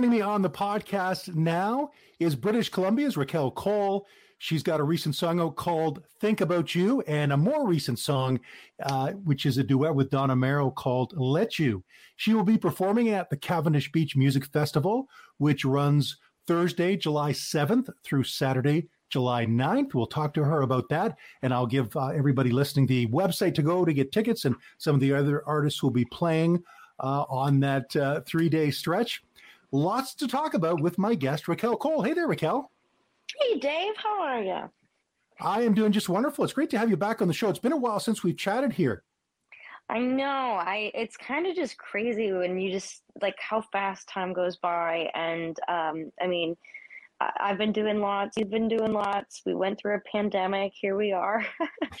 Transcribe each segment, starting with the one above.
Joining me on the podcast now is British Columbia's Raquel Cole. She's got a recent song out called Think About You and a more recent song, uh, which is a duet with Don Amero called Let You. She will be performing at the Cavendish Beach Music Festival, which runs Thursday, July 7th through Saturday, July 9th. We'll talk to her about that, and I'll give uh, everybody listening the website to go to get tickets and some of the other artists will be playing uh, on that uh, three day stretch lots to talk about with my guest, Raquel Cole. Hey there, Raquel. Hey, Dave. How are you? I am doing just wonderful. It's great to have you back on the show. It's been a while since we've chatted here. I know. I it's kind of just crazy when you just like how fast time goes by, and um, I mean, I, I've been doing lots. You've been doing lots. We went through a pandemic. Here we are.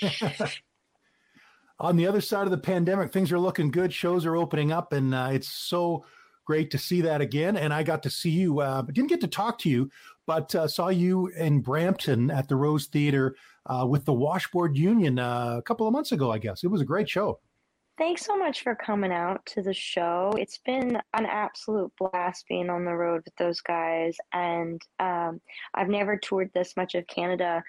on the other side of the pandemic, things are looking good. Shows are opening up, and uh, it's so great to see that again. And I got to see you, uh, didn't get to talk to you, but uh, saw you in Brampton at the Rose Theater uh, with the Washboard Union uh, a couple of months ago, I guess. It was a great show. Thanks so much for coming out to the show. It's been an absolute blast being on the road with those guys. And um, I've never toured this much of Canada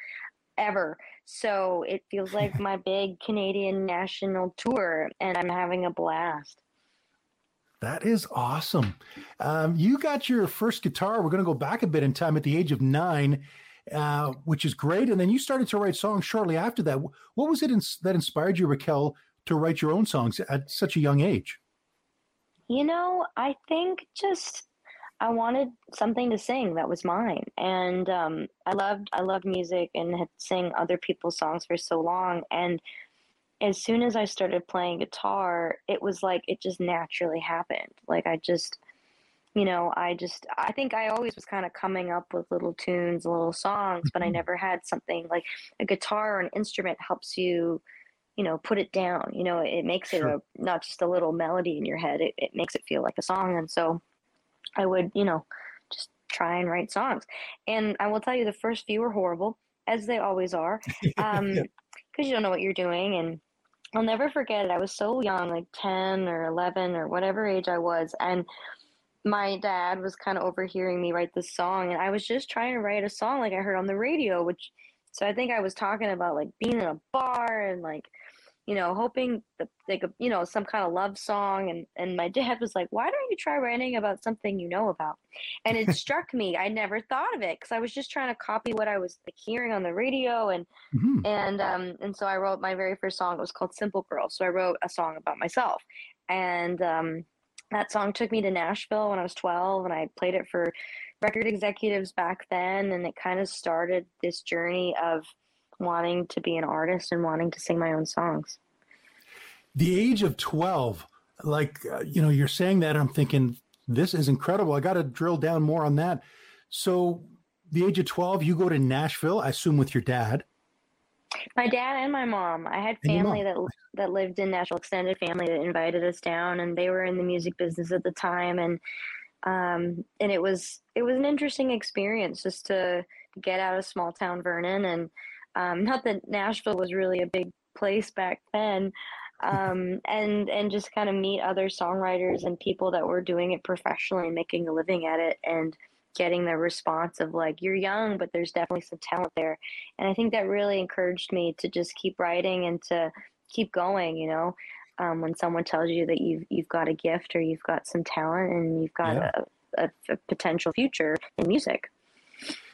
ever. So it feels like my big Canadian national tour, and I'm having a blast. That is awesome. Um, you got your first guitar. We're going to go back a bit in time at the age of nine, uh, which is great. And then you started to write songs shortly after that. What was it in, that inspired you, Raquel, to write your own songs at such a young age? You know, I think just I wanted something to sing that was mine, and um, I loved I loved music and had sang other people's songs for so long, and as soon as I started playing guitar, it was like it just naturally happened. Like I just, you know, I just, I think I always was kind of coming up with little tunes, little songs, but I mm-hmm. never had something like a guitar or an instrument helps you, you know, put it down. You know, it makes it a, not just a little melody in your head, it, it makes it feel like a song. And so I would, you know, just try and write songs. And I will tell you, the first few were horrible, as they always are. Um, because you don't know what you're doing and I'll never forget it. I was so young, like 10 or 11 or whatever age I was. And my dad was kind of overhearing me write this song. And I was just trying to write a song like I heard on the radio, which, so I think I was talking about like being in a bar and like, you know, hoping that like you know some kind of love song, and and my dad was like, "Why don't you try writing about something you know about?" And it struck me. I never thought of it because I was just trying to copy what I was like, hearing on the radio, and mm-hmm. and um and so I wrote my very first song. It was called "Simple Girl." So I wrote a song about myself, and um, that song took me to Nashville when I was twelve, and I played it for record executives back then, and it kind of started this journey of wanting to be an artist and wanting to sing my own songs. The age of 12, like, uh, you know, you're saying that, I'm thinking, this is incredible. I got to drill down more on that. So, the age of 12, you go to Nashville, I assume with your dad. My dad and my mom. I had family that that lived in Nashville, extended family that invited us down, and they were in the music business at the time, and um, and it was it was an interesting experience just to get out of small town Vernon and um, not that Nashville was really a big place back then, um, and and just kind of meet other songwriters and people that were doing it professionally and making a living at it and getting the response of like you're young but there's definitely some talent there. And i think that really encouraged me to just keep writing and to keep going you know? Um, when someone tells you that you've you've got a gift or you've got some talent and you've got yeah. a, a, a potential future in music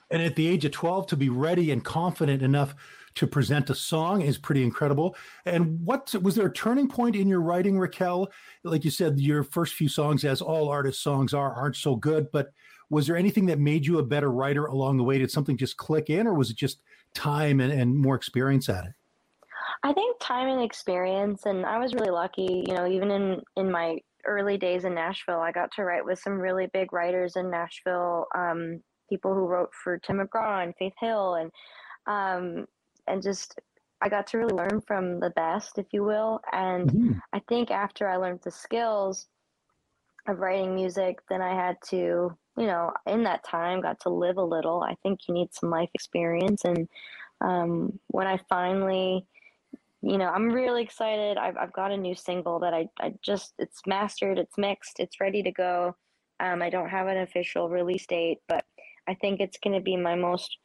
and at the age of 12 to be ready and confident enough to present a song is pretty incredible. And what was there a turning point in your writing, Raquel? Like you said, your first few songs, as all artists' songs are, aren't so good. But was there anything that made you a better writer along the way? Did something just click in, or was it just time and, and more experience at it? I think time and experience, and I was really lucky. You know, even in in my early days in Nashville, I got to write with some really big writers in Nashville. Um, people who wrote for Tim McGraw and Faith Hill, and um, and just I got to really learn from the best, if you will. And mm-hmm. I think after I learned the skills of writing music, then I had to, you know, in that time, got to live a little. I think you need some life experience, and um, when I finally you know, I'm really excited. I've, I've got a new single that I, I just, it's mastered, it's mixed, it's ready to go Um, I don't have an official release date, but I think it's going to be my most,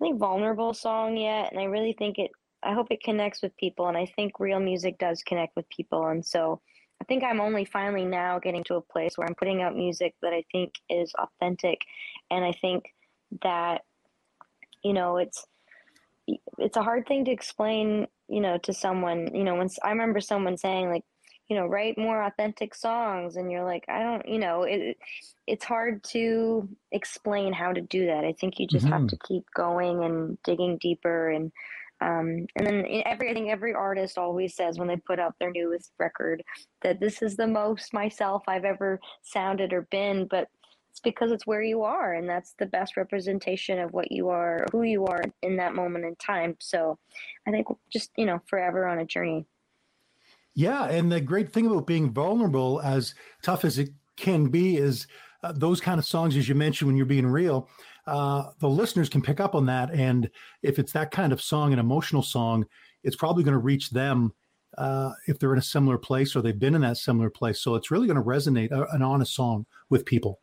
I think, vulnerable song yet. And I really think it, I hope it connects with people. And I think real music does connect with people. And so I think I'm only finally now getting to a place where I'm putting out music that I think is authentic. And I think that, you know, it's, it's a hard thing to explain, you know, to someone, you know, once I remember someone saying like, you know, write more authentic songs. And you're like, I don't, you know, it, it's hard to explain how to do that. I think you just mm-hmm. have to keep going and digging deeper and, um, and then every, I think every artist always says when they put out their newest record that this is the most myself I've ever sounded or been, but it's because it's where you are, and that's the best representation of what you are, who you are in that moment in time. So, I think just you know, forever on a journey. Yeah, and the great thing about being vulnerable, as tough as it can be, is uh, those kind of songs, as you mentioned, when you're being real, uh, the listeners can pick up on that. And if it's that kind of song, an emotional song, it's probably going to reach them uh, if they're in a similar place or they've been in that similar place. So it's really going to resonate, uh, an honest song with people.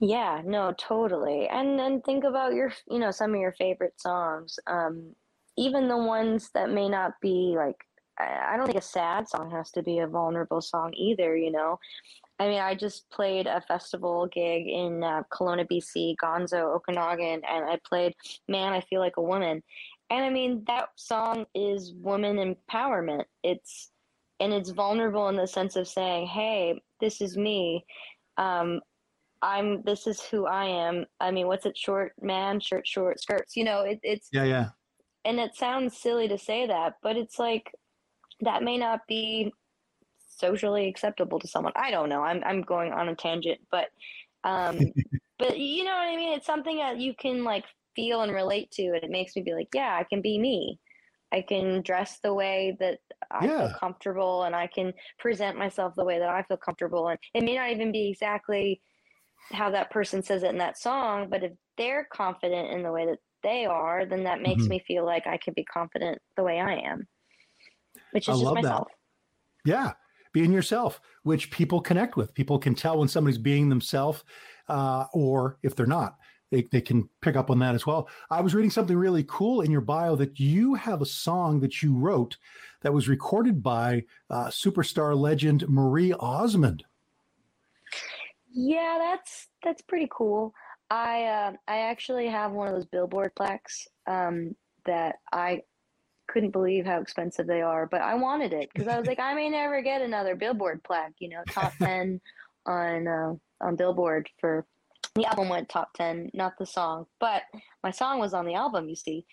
Yeah, no, totally. And and think about your, you know, some of your favorite songs. Um, even the ones that may not be like I don't think a sad song has to be a vulnerable song either, you know. I mean, I just played a festival gig in uh, Kelowna, BC, Gonzo, Okanagan, and I played Man, I Feel Like a Woman. And I mean, that song is woman empowerment. It's, and it's vulnerable in the sense of saying, hey, this is me. Um, I'm, this is who I am. I mean, what's it? Short man, shirt, short skirts. You know, it, it's, yeah, yeah. And it sounds silly to say that, but it's like, that may not be socially acceptable to someone. I don't know. I'm I'm going on a tangent, but um but you know what I mean? It's something that you can like feel and relate to and it makes me be like, yeah, I can be me. I can dress the way that I yeah. feel comfortable and I can present myself the way that I feel comfortable and it may not even be exactly how that person says it in that song, but if they're confident in the way that they are, then that makes mm-hmm. me feel like I can be confident the way I am which is I just myself. That. Yeah, being yourself, which people connect with. People can tell when somebody's being themselves, uh, or if they're not. They, they can pick up on that as well. I was reading something really cool in your bio that you have a song that you wrote that was recorded by uh, superstar legend Marie Osmond. Yeah, that's that's pretty cool. I uh, I actually have one of those billboard plaques um, that I couldn't believe how expensive they are, but I wanted it because I was like, I may never get another Billboard plaque, you know, top 10 on, uh, on Billboard for the album went top 10, not the song, but my song was on the album, you see.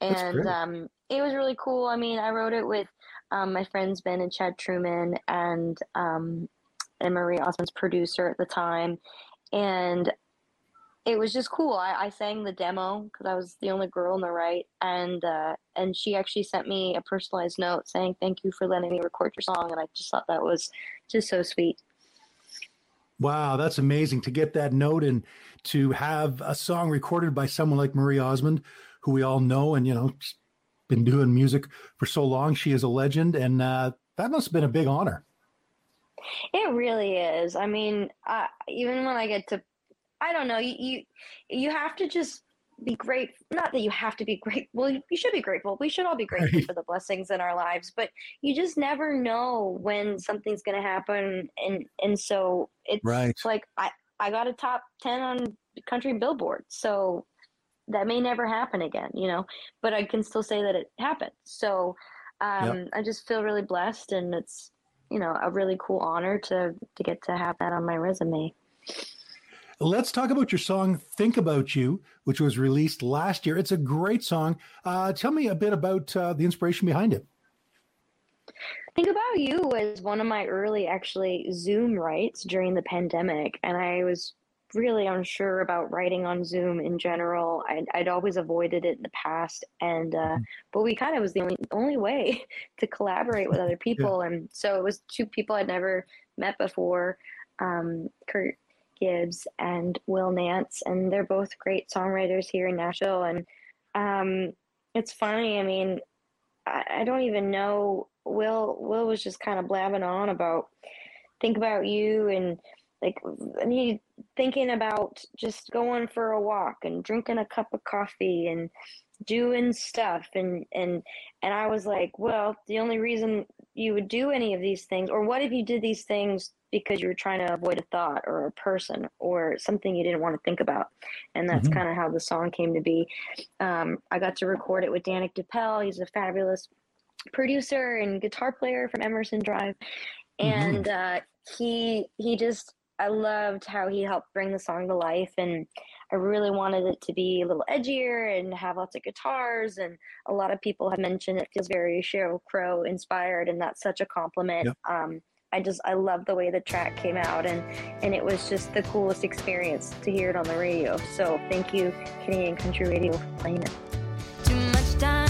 And um, it was really cool. I mean, I wrote it with um, my friends Ben and Chad Truman and um, and Marie Osmond's producer at the time. And it was just cool. I, I sang the demo because I was the only girl in the right, and uh, and she actually sent me a personalized note saying thank you for letting me record your song, and I just thought that was just so sweet. Wow, that's amazing to get that note and to have a song recorded by someone like Marie Osmond, who we all know and you know been doing music for so long. She is a legend, and uh, that must have been a big honor. It really is. I mean, uh, even when I get to I don't know. You, you you have to just be great. Not that you have to be great. Well, you should be grateful. We should all be grateful right. for the blessings in our lives, but you just never know when something's going to happen, and and so it's right. like I I got a top ten on country billboard, so that may never happen again, you know. But I can still say that it happened. So um, yep. I just feel really blessed, and it's you know a really cool honor to to get to have that on my resume. Let's talk about your song Think About You, which was released last year. It's a great song. Uh, tell me a bit about uh, the inspiration behind it. Think About You was one of my early, actually, Zoom writes during the pandemic. And I was really unsure about writing on Zoom in general. I'd, I'd always avoided it in the past, and uh, mm-hmm. but we kind of was the only only way to collaborate with other people, yeah. and so it was two people I'd never met before. Um, Kurt Gibbs and Will Nance, and they're both great songwriters here in Nashville. And um, it's funny. I mean, I, I, don't even know. Will Will was just kind of blabbing on about think about you and like me thinking about just going for a walk and drinking a cup of coffee and doing stuff and and and I was like, well, the only reason you would do any of these things or what if you did these things because you were trying to avoid a thought or a person or something you didn't want to think about. And that's mm-hmm. kind of how the song came to be. Um, I got to record it with Danick Dupelle. He's a fabulous producer and guitar player from Emerson Drive. Mm-hmm. And mm-hmm. uh, he he just I loved how he helped bring the song to life and I really wanted it to be a little edgier and have lots of guitars and a lot of people have mentioned it feels very Sheryl Crow inspired and that's such a compliment. Yep. Um, I just I love the way the track came out and and it was just the coolest experience to hear it on the radio. So thank you Canadian Country Radio for playing it.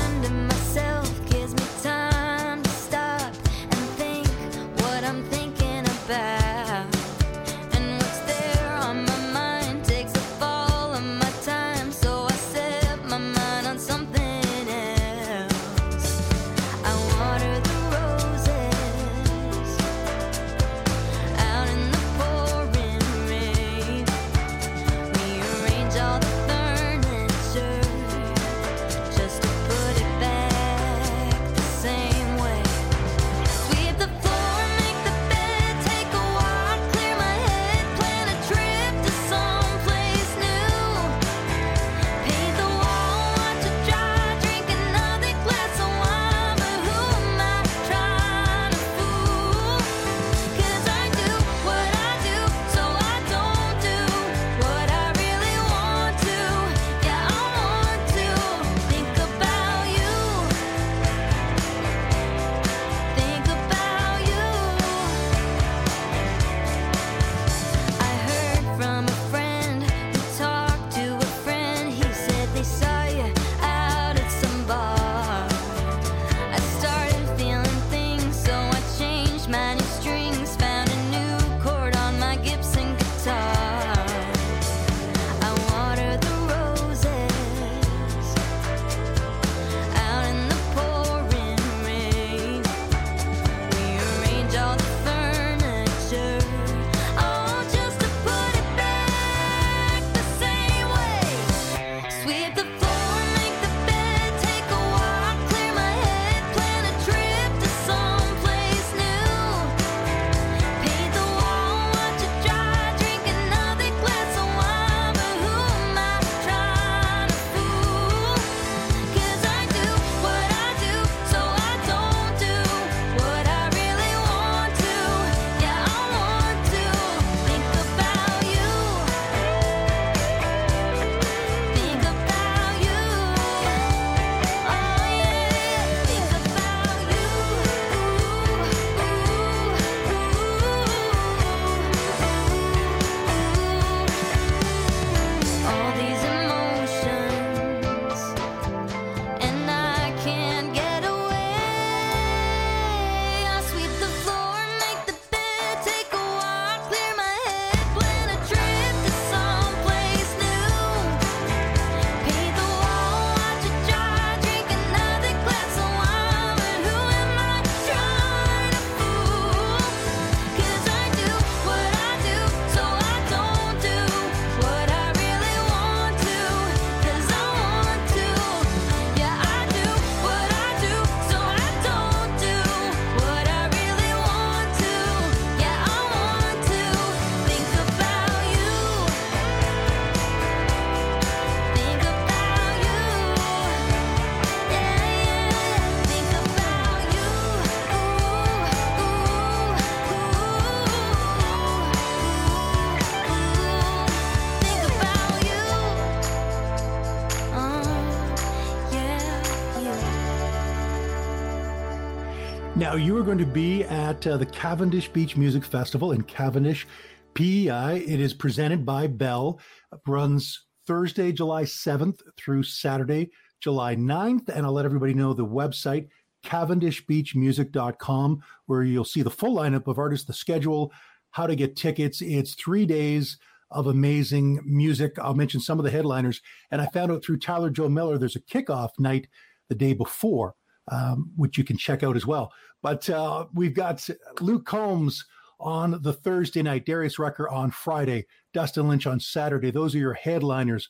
Now, you are going to be at uh, the Cavendish Beach Music Festival in Cavendish, PEI. It is presented by Bell, runs Thursday, July 7th through Saturday, July 9th. And I'll let everybody know the website, cavendishbeachmusic.com, where you'll see the full lineup of artists, the schedule, how to get tickets. It's three days of amazing music. I'll mention some of the headliners. And I found out through Tyler Joe Miller, there's a kickoff night the day before, um, which you can check out as well. But uh, we've got Luke Combs on the Thursday night, Darius Rucker on Friday, Dustin Lynch on Saturday. Those are your headliners.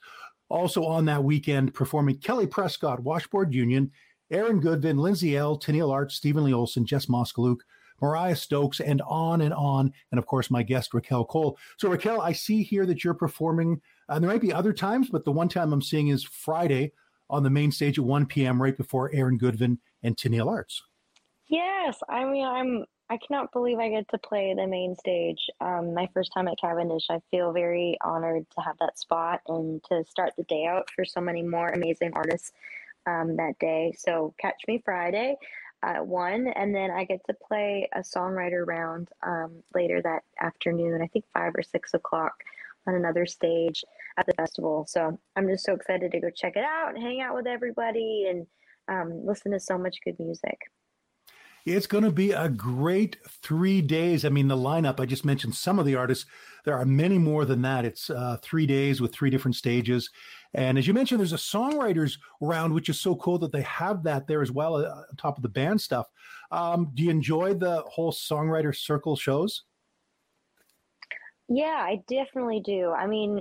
Also on that weekend, performing Kelly Prescott, Washboard Union, Aaron Goodvin, Lindsay Ell, Tenille Art, Stephen Lee Olson, Jess Moskaluk, Mariya Stokes, and on and on. And of course, my guest, Raquel Cole. So, Raquel, I see here that you're performing. and there might be other times, but the one time I'm seeing is Friday on the main stage at 1 p.m. right before Aaron Goodvin and Tenille Arts. Yes, I mean I'm I cannot believe I get to play the main stage. Um, my first time at Cavendish, I feel very honored to have that spot and to start the day out for so many more amazing artists um, that day. So catch me Friday at one, and then I get to play a songwriter round um, later that afternoon. I think five or six o'clock on another stage at the festival. So I'm just so excited to go check it out and hang out with everybody and um, listen to so much good music. It's going to be a great three days. I mean, the lineup, I just mentioned some of the artists. There are many more than that. It's uh, three days with three different stages. And as you mentioned, there's a songwriters round, which is so cool that they have that there as well uh, on top of the band stuff. Um, do you enjoy the whole songwriter circle shows? Yeah, I definitely do. I mean,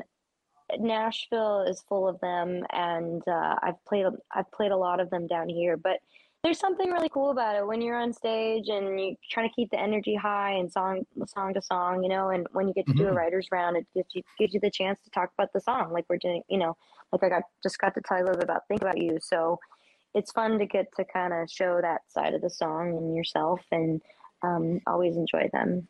Nashville is full of them, and uh, I've played I've played a lot of them down here. But there's something really cool about it when you're on stage and you're trying to keep the energy high and song song to song, you know. And when you get to mm-hmm. do a mm-hmm. writers round, it gives you gives you the chance to talk about the song, like we're doing, you know, like I got just got to tell you a little bit about think about you. So it's fun to get to kind of show that side of the song and yourself, and um, always enjoy them.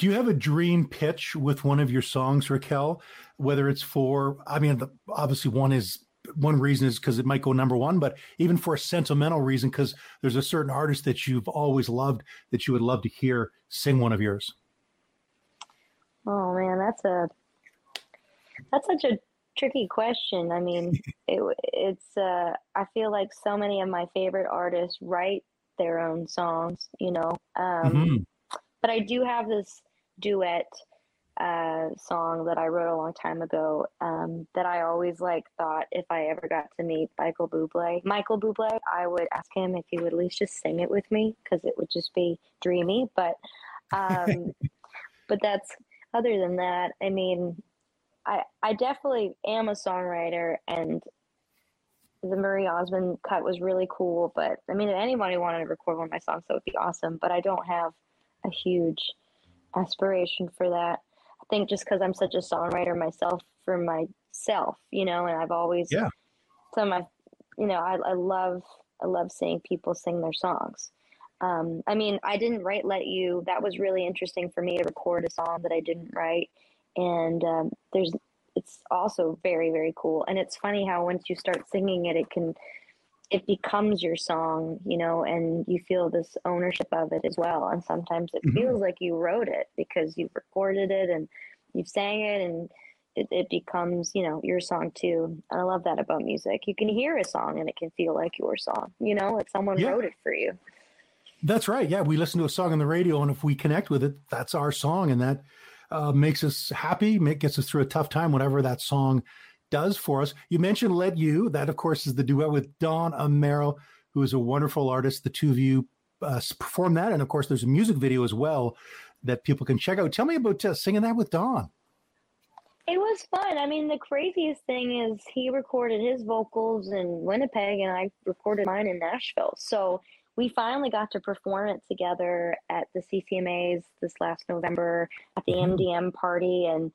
Do you have a dream pitch with one of your songs, Raquel? Whether it's for, I mean, the, obviously one is one reason is because it might go number one, but even for a sentimental reason, because there's a certain artist that you've always loved that you would love to hear sing one of yours. Oh man, that's a that's such a tricky question. I mean, it, it's uh, I feel like so many of my favorite artists write their own songs, you know. Um, mm-hmm. But I do have this duet uh, song that I wrote a long time ago um, that I always like thought if I ever got to meet Michael Bublé, Michael Bublé, I would ask him if he would at least just sing it with me because it would just be dreamy. But um, but that's other than that. I mean, I I definitely am a songwriter and. The Marie Osmond cut was really cool, but I mean, if anybody wanted to record one of my songs, that would be awesome. But I don't have a huge aspiration for that. I think just because I'm such a songwriter myself for myself, you know, and I've always yeah. So my, you know, I, I love I love seeing people sing their songs. Um, I mean, I didn't write "Let You." That was really interesting for me to record a song that I didn't write, and um, there's it's also very very cool. And it's funny how once you start singing it, it can it becomes your song, you know, and you feel this ownership of it as well. And sometimes it mm-hmm. feels like you wrote it because you've recorded it and you've sang it and it, it becomes, you know, your song too. And I love that about music. You can hear a song and it can feel like your song, you know, like someone yeah. wrote it for you. That's right. Yeah. We listen to a song on the radio and if we connect with it, that's our song. And that uh, makes us happy, make, gets us through a tough time, whatever that song does for us. You mentioned Let You. That, of course, is the duet with Don Amero, who is a wonderful artist. The two of you uh, perform that. And, of course, there's a music video as well that people can check out. Tell me about uh, singing that with Don. It was fun. I mean, the craziest thing is he recorded his vocals in Winnipeg and I recorded mine in Nashville. So we finally got to perform it together at the CCMAs this last November at the mm-hmm. MDM party. And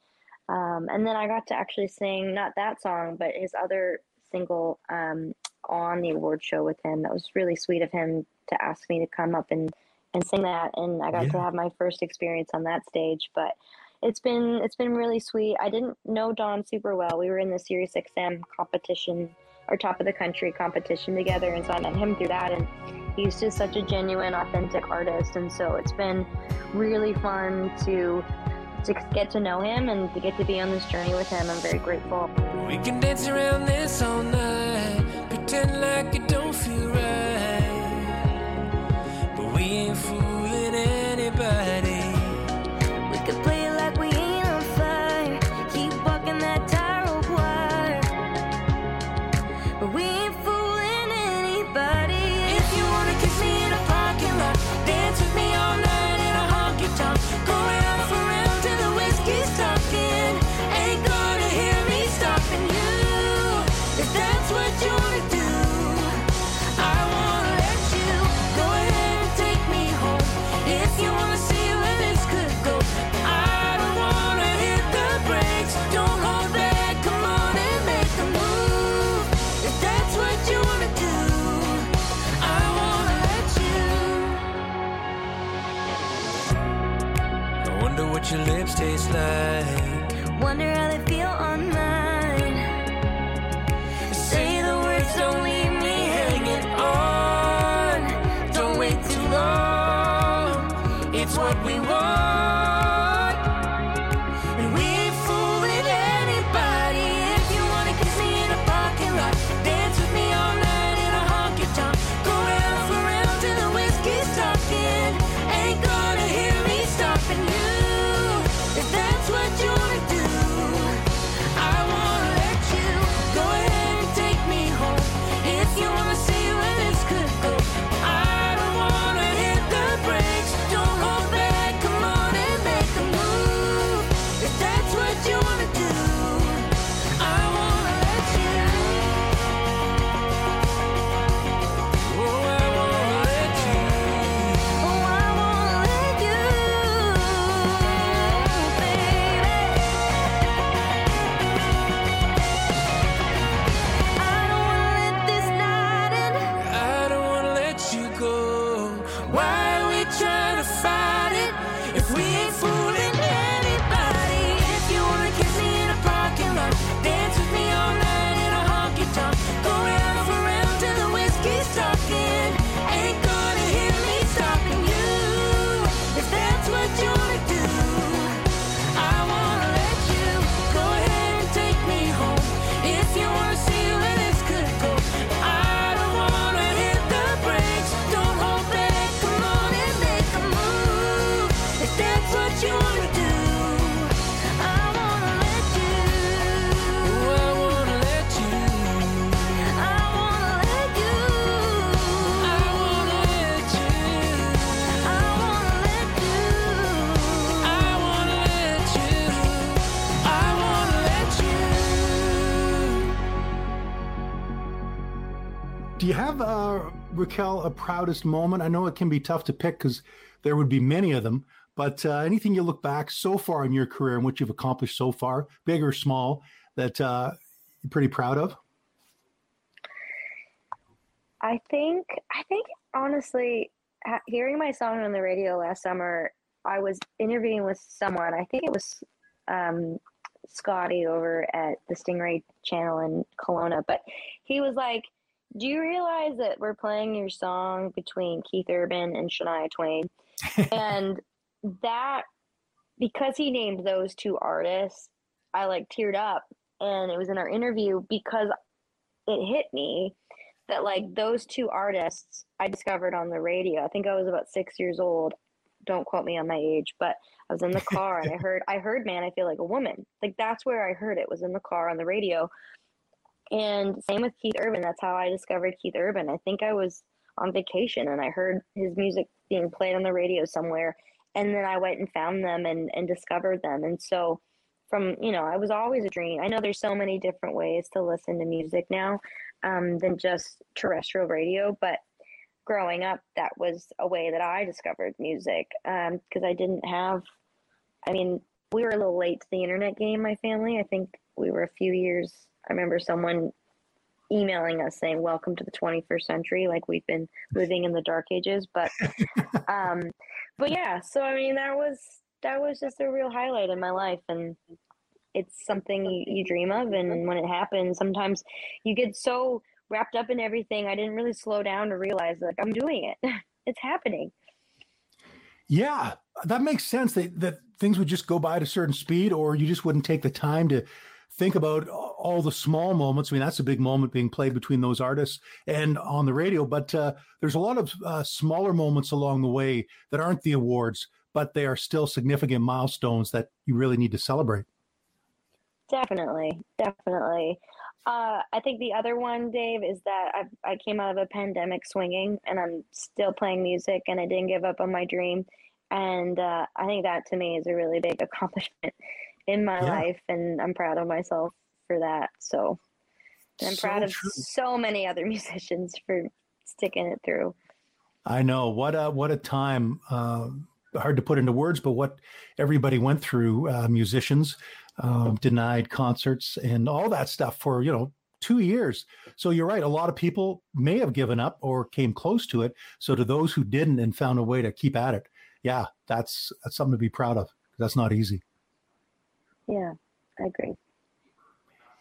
um, and then I got to actually sing not that song, but his other single um, on the award show with him. That was really sweet of him to ask me to come up and, and sing that. And I got yeah. to have my first experience on that stage. But it's been it's been really sweet. I didn't know Don super well. We were in the Sirius XM competition or top of the country competition together, and so I met him through that. And he's just such a genuine, authentic artist, and so it's been really fun to to get to know him and to get to be on this journey with him. I'm very grateful. We can dance around this all night, pretend like it don't feel right. Raquel, a proudest moment? I know it can be tough to pick because there would be many of them, but uh, anything you look back so far in your career and what you've accomplished so far, big or small, that uh, you're pretty proud of? I think, I think honestly, hearing my song on the radio last summer, I was interviewing with someone. I think it was um, Scotty over at the Stingray channel in Kelowna, but he was like, do you realize that we're playing your song between Keith Urban and Shania Twain? and that, because he named those two artists, I like teared up. And it was in our interview because it hit me that like those two artists I discovered on the radio. I think I was about six years old. Don't quote me on my age, but I was in the car and I heard I heard man, I feel like a woman. Like that's where I heard it was in the car on the radio. And same with Keith Urban. That's how I discovered Keith Urban. I think I was on vacation and I heard his music being played on the radio somewhere. And then I went and found them and, and discovered them. And so, from, you know, I was always a dream. I know there's so many different ways to listen to music now um, than just terrestrial radio. But growing up, that was a way that I discovered music because um, I didn't have, I mean, we were a little late to the internet game, my family. I think we were a few years I remember someone emailing us saying welcome to the 21st century like we've been living in the dark ages but um but yeah so i mean that was that was just a real highlight in my life and it's something you, you dream of and when it happens sometimes you get so wrapped up in everything i didn't really slow down to realize like i'm doing it. It's happening. Yeah that makes sense that, that things would just go by at a certain speed or you just wouldn't take the time to think about all the small moments. I mean, that's a big moment being played between those artists and on the radio. But uh, there's a lot of uh, smaller moments along the way that aren't the awards, but they are still significant milestones that you really need to celebrate. Definitely, definitely. Uh, I think the other one, Dave, is that I I came out of a pandemic swinging, and I'm still playing music, and I didn't give up on my dream. And uh, I think that to me is a really big accomplishment in my yeah. life, and I'm proud of myself for that. So, I'm so proud of true. so many other musicians for sticking it through. I know what a what a time uh, hard to put into words, but what everybody went through, uh, musicians um, denied concerts and all that stuff for you know two years. So you're right. A lot of people may have given up or came close to it. So to those who didn't and found a way to keep at it, yeah, that's that's something to be proud of. That's not easy. Yeah, I agree.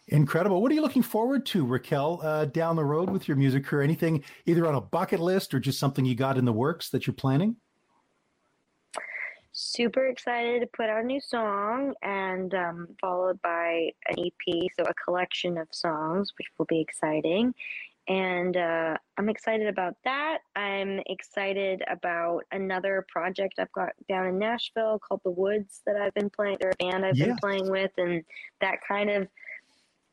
Incredible. What are you looking forward to, Raquel, uh, down the road with your music career? Anything either on a bucket list or just something you got in the works that you're planning? super excited to put out a new song and um, followed by an EP, so a collection of songs, which will be exciting. And uh, I'm excited about that. I'm excited about another project I've got down in Nashville called The Woods that I've been playing. They're a band I've been playing with, and that kind of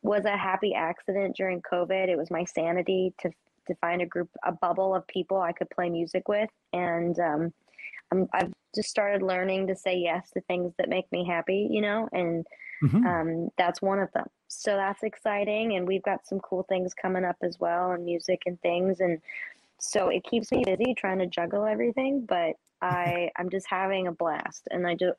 was a happy accident during COVID. It was my sanity to to find a group, a bubble of people I could play music with, and um, I'm, I've just started learning to say yes to things that make me happy, you know, and mm-hmm. um, that's one of them. So that's exciting, and we've got some cool things coming up as well, and music and things, and so it keeps me busy trying to juggle everything. But I I'm just having a blast, and I do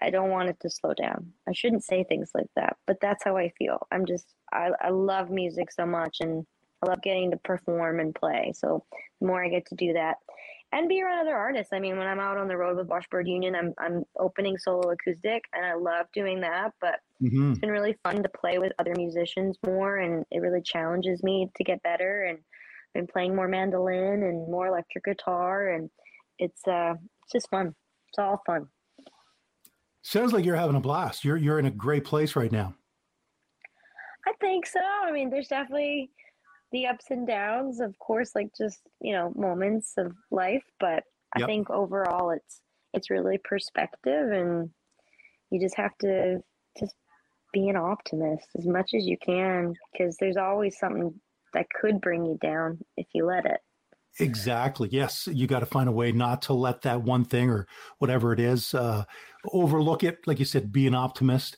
I don't want it to slow down. I shouldn't say things like that, but that's how I feel. I'm just I I love music so much, and I love getting to perform and play. So the more I get to do that, and be around other artists. I mean, when I'm out on the road with Washboard Union, I'm I'm opening solo acoustic, and I love doing that. But mm-hmm. it's been really fun to play with other musicians more, and it really challenges me to get better. And I've been playing more mandolin and more electric guitar, and it's uh it's just fun. It's all fun. Sounds like you're having a blast. You're you're in a great place right now. I think so. I mean, there's definitely the ups and downs, of course, like just, you know, moments of life. But I think overall it's it's really perspective and you just have to just be an optimist as much as you can because there's always something that could bring you down if you let it. Exactly. Yes, you got to find a way not to let that one thing or whatever it is uh, overlook it. Like you said, be an optimist.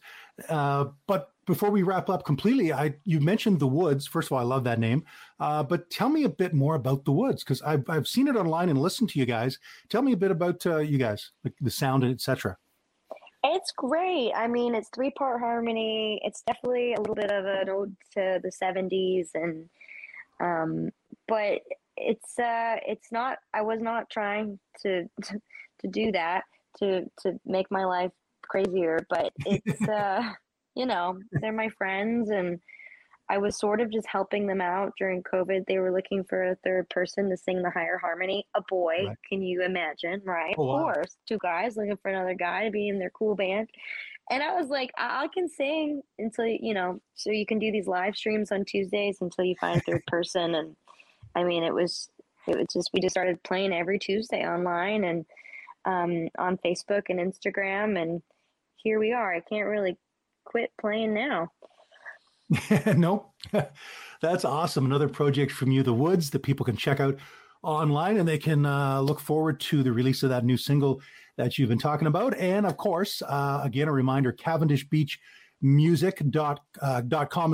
Uh, but before we wrap up completely, I you mentioned the Woods. First of all, I love that name. Uh, but tell me a bit more about the Woods because I've I've seen it online and listened to you guys. Tell me a bit about uh, you guys, like the sound and etc. It's great. I mean, it's three part harmony. It's definitely a little bit of an ode to the '70s, and um, but it's uh, it's not. I was not trying to to, to do that to to make my life crazier, but it's uh you know, they're my friends and I was sort of just helping them out during COVID. They were looking for a third person to sing the higher harmony. A boy, right. can you imagine? Right? Oh, wow. Of course. Two guys looking for another guy to be in their cool band. And I was like, I, I can sing until, you know, so you can do these live streams on Tuesdays until you find a third person. And I mean, it was, it was just, we just started playing every Tuesday online and um, on Facebook and Instagram. And here we are. I can't really quit playing now. nope. That's awesome. Another project from you, The Woods, that people can check out online and they can uh, look forward to the release of that new single that you've been talking about. And of course, uh, again, a reminder Cavendish Beach music.com uh,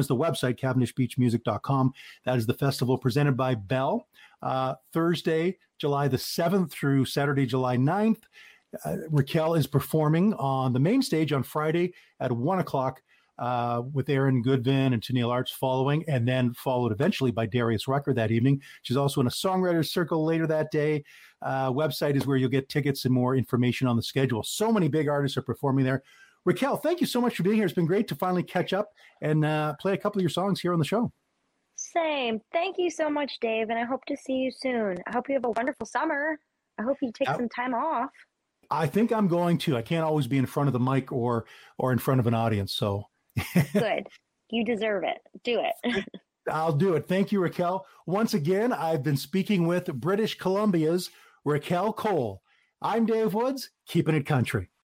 is the website cavendishbeachmusic.com that is the festival presented by bell uh, thursday july the 7th through saturday july 9th uh, Raquel is performing on the main stage on Friday at one o'clock uh, with Aaron Goodvin and Tenille Arts following, and then followed eventually by Darius Rucker that evening. She's also in a songwriters circle later that day. Uh, website is where you'll get tickets and more information on the schedule. So many big artists are performing there. Raquel, thank you so much for being here. It's been great to finally catch up and uh, play a couple of your songs here on the show. Same. Thank you so much, Dave, and I hope to see you soon. I hope you have a wonderful summer. I hope you take some time off. I think I'm going to. I can't always be in front of the mic or or in front of an audience. So good. You deserve it. Do it. I'll do it. Thank you, Raquel. Once again, I've been speaking with British Columbia's Raquel Cole. I'm Dave Woods, keeping it country.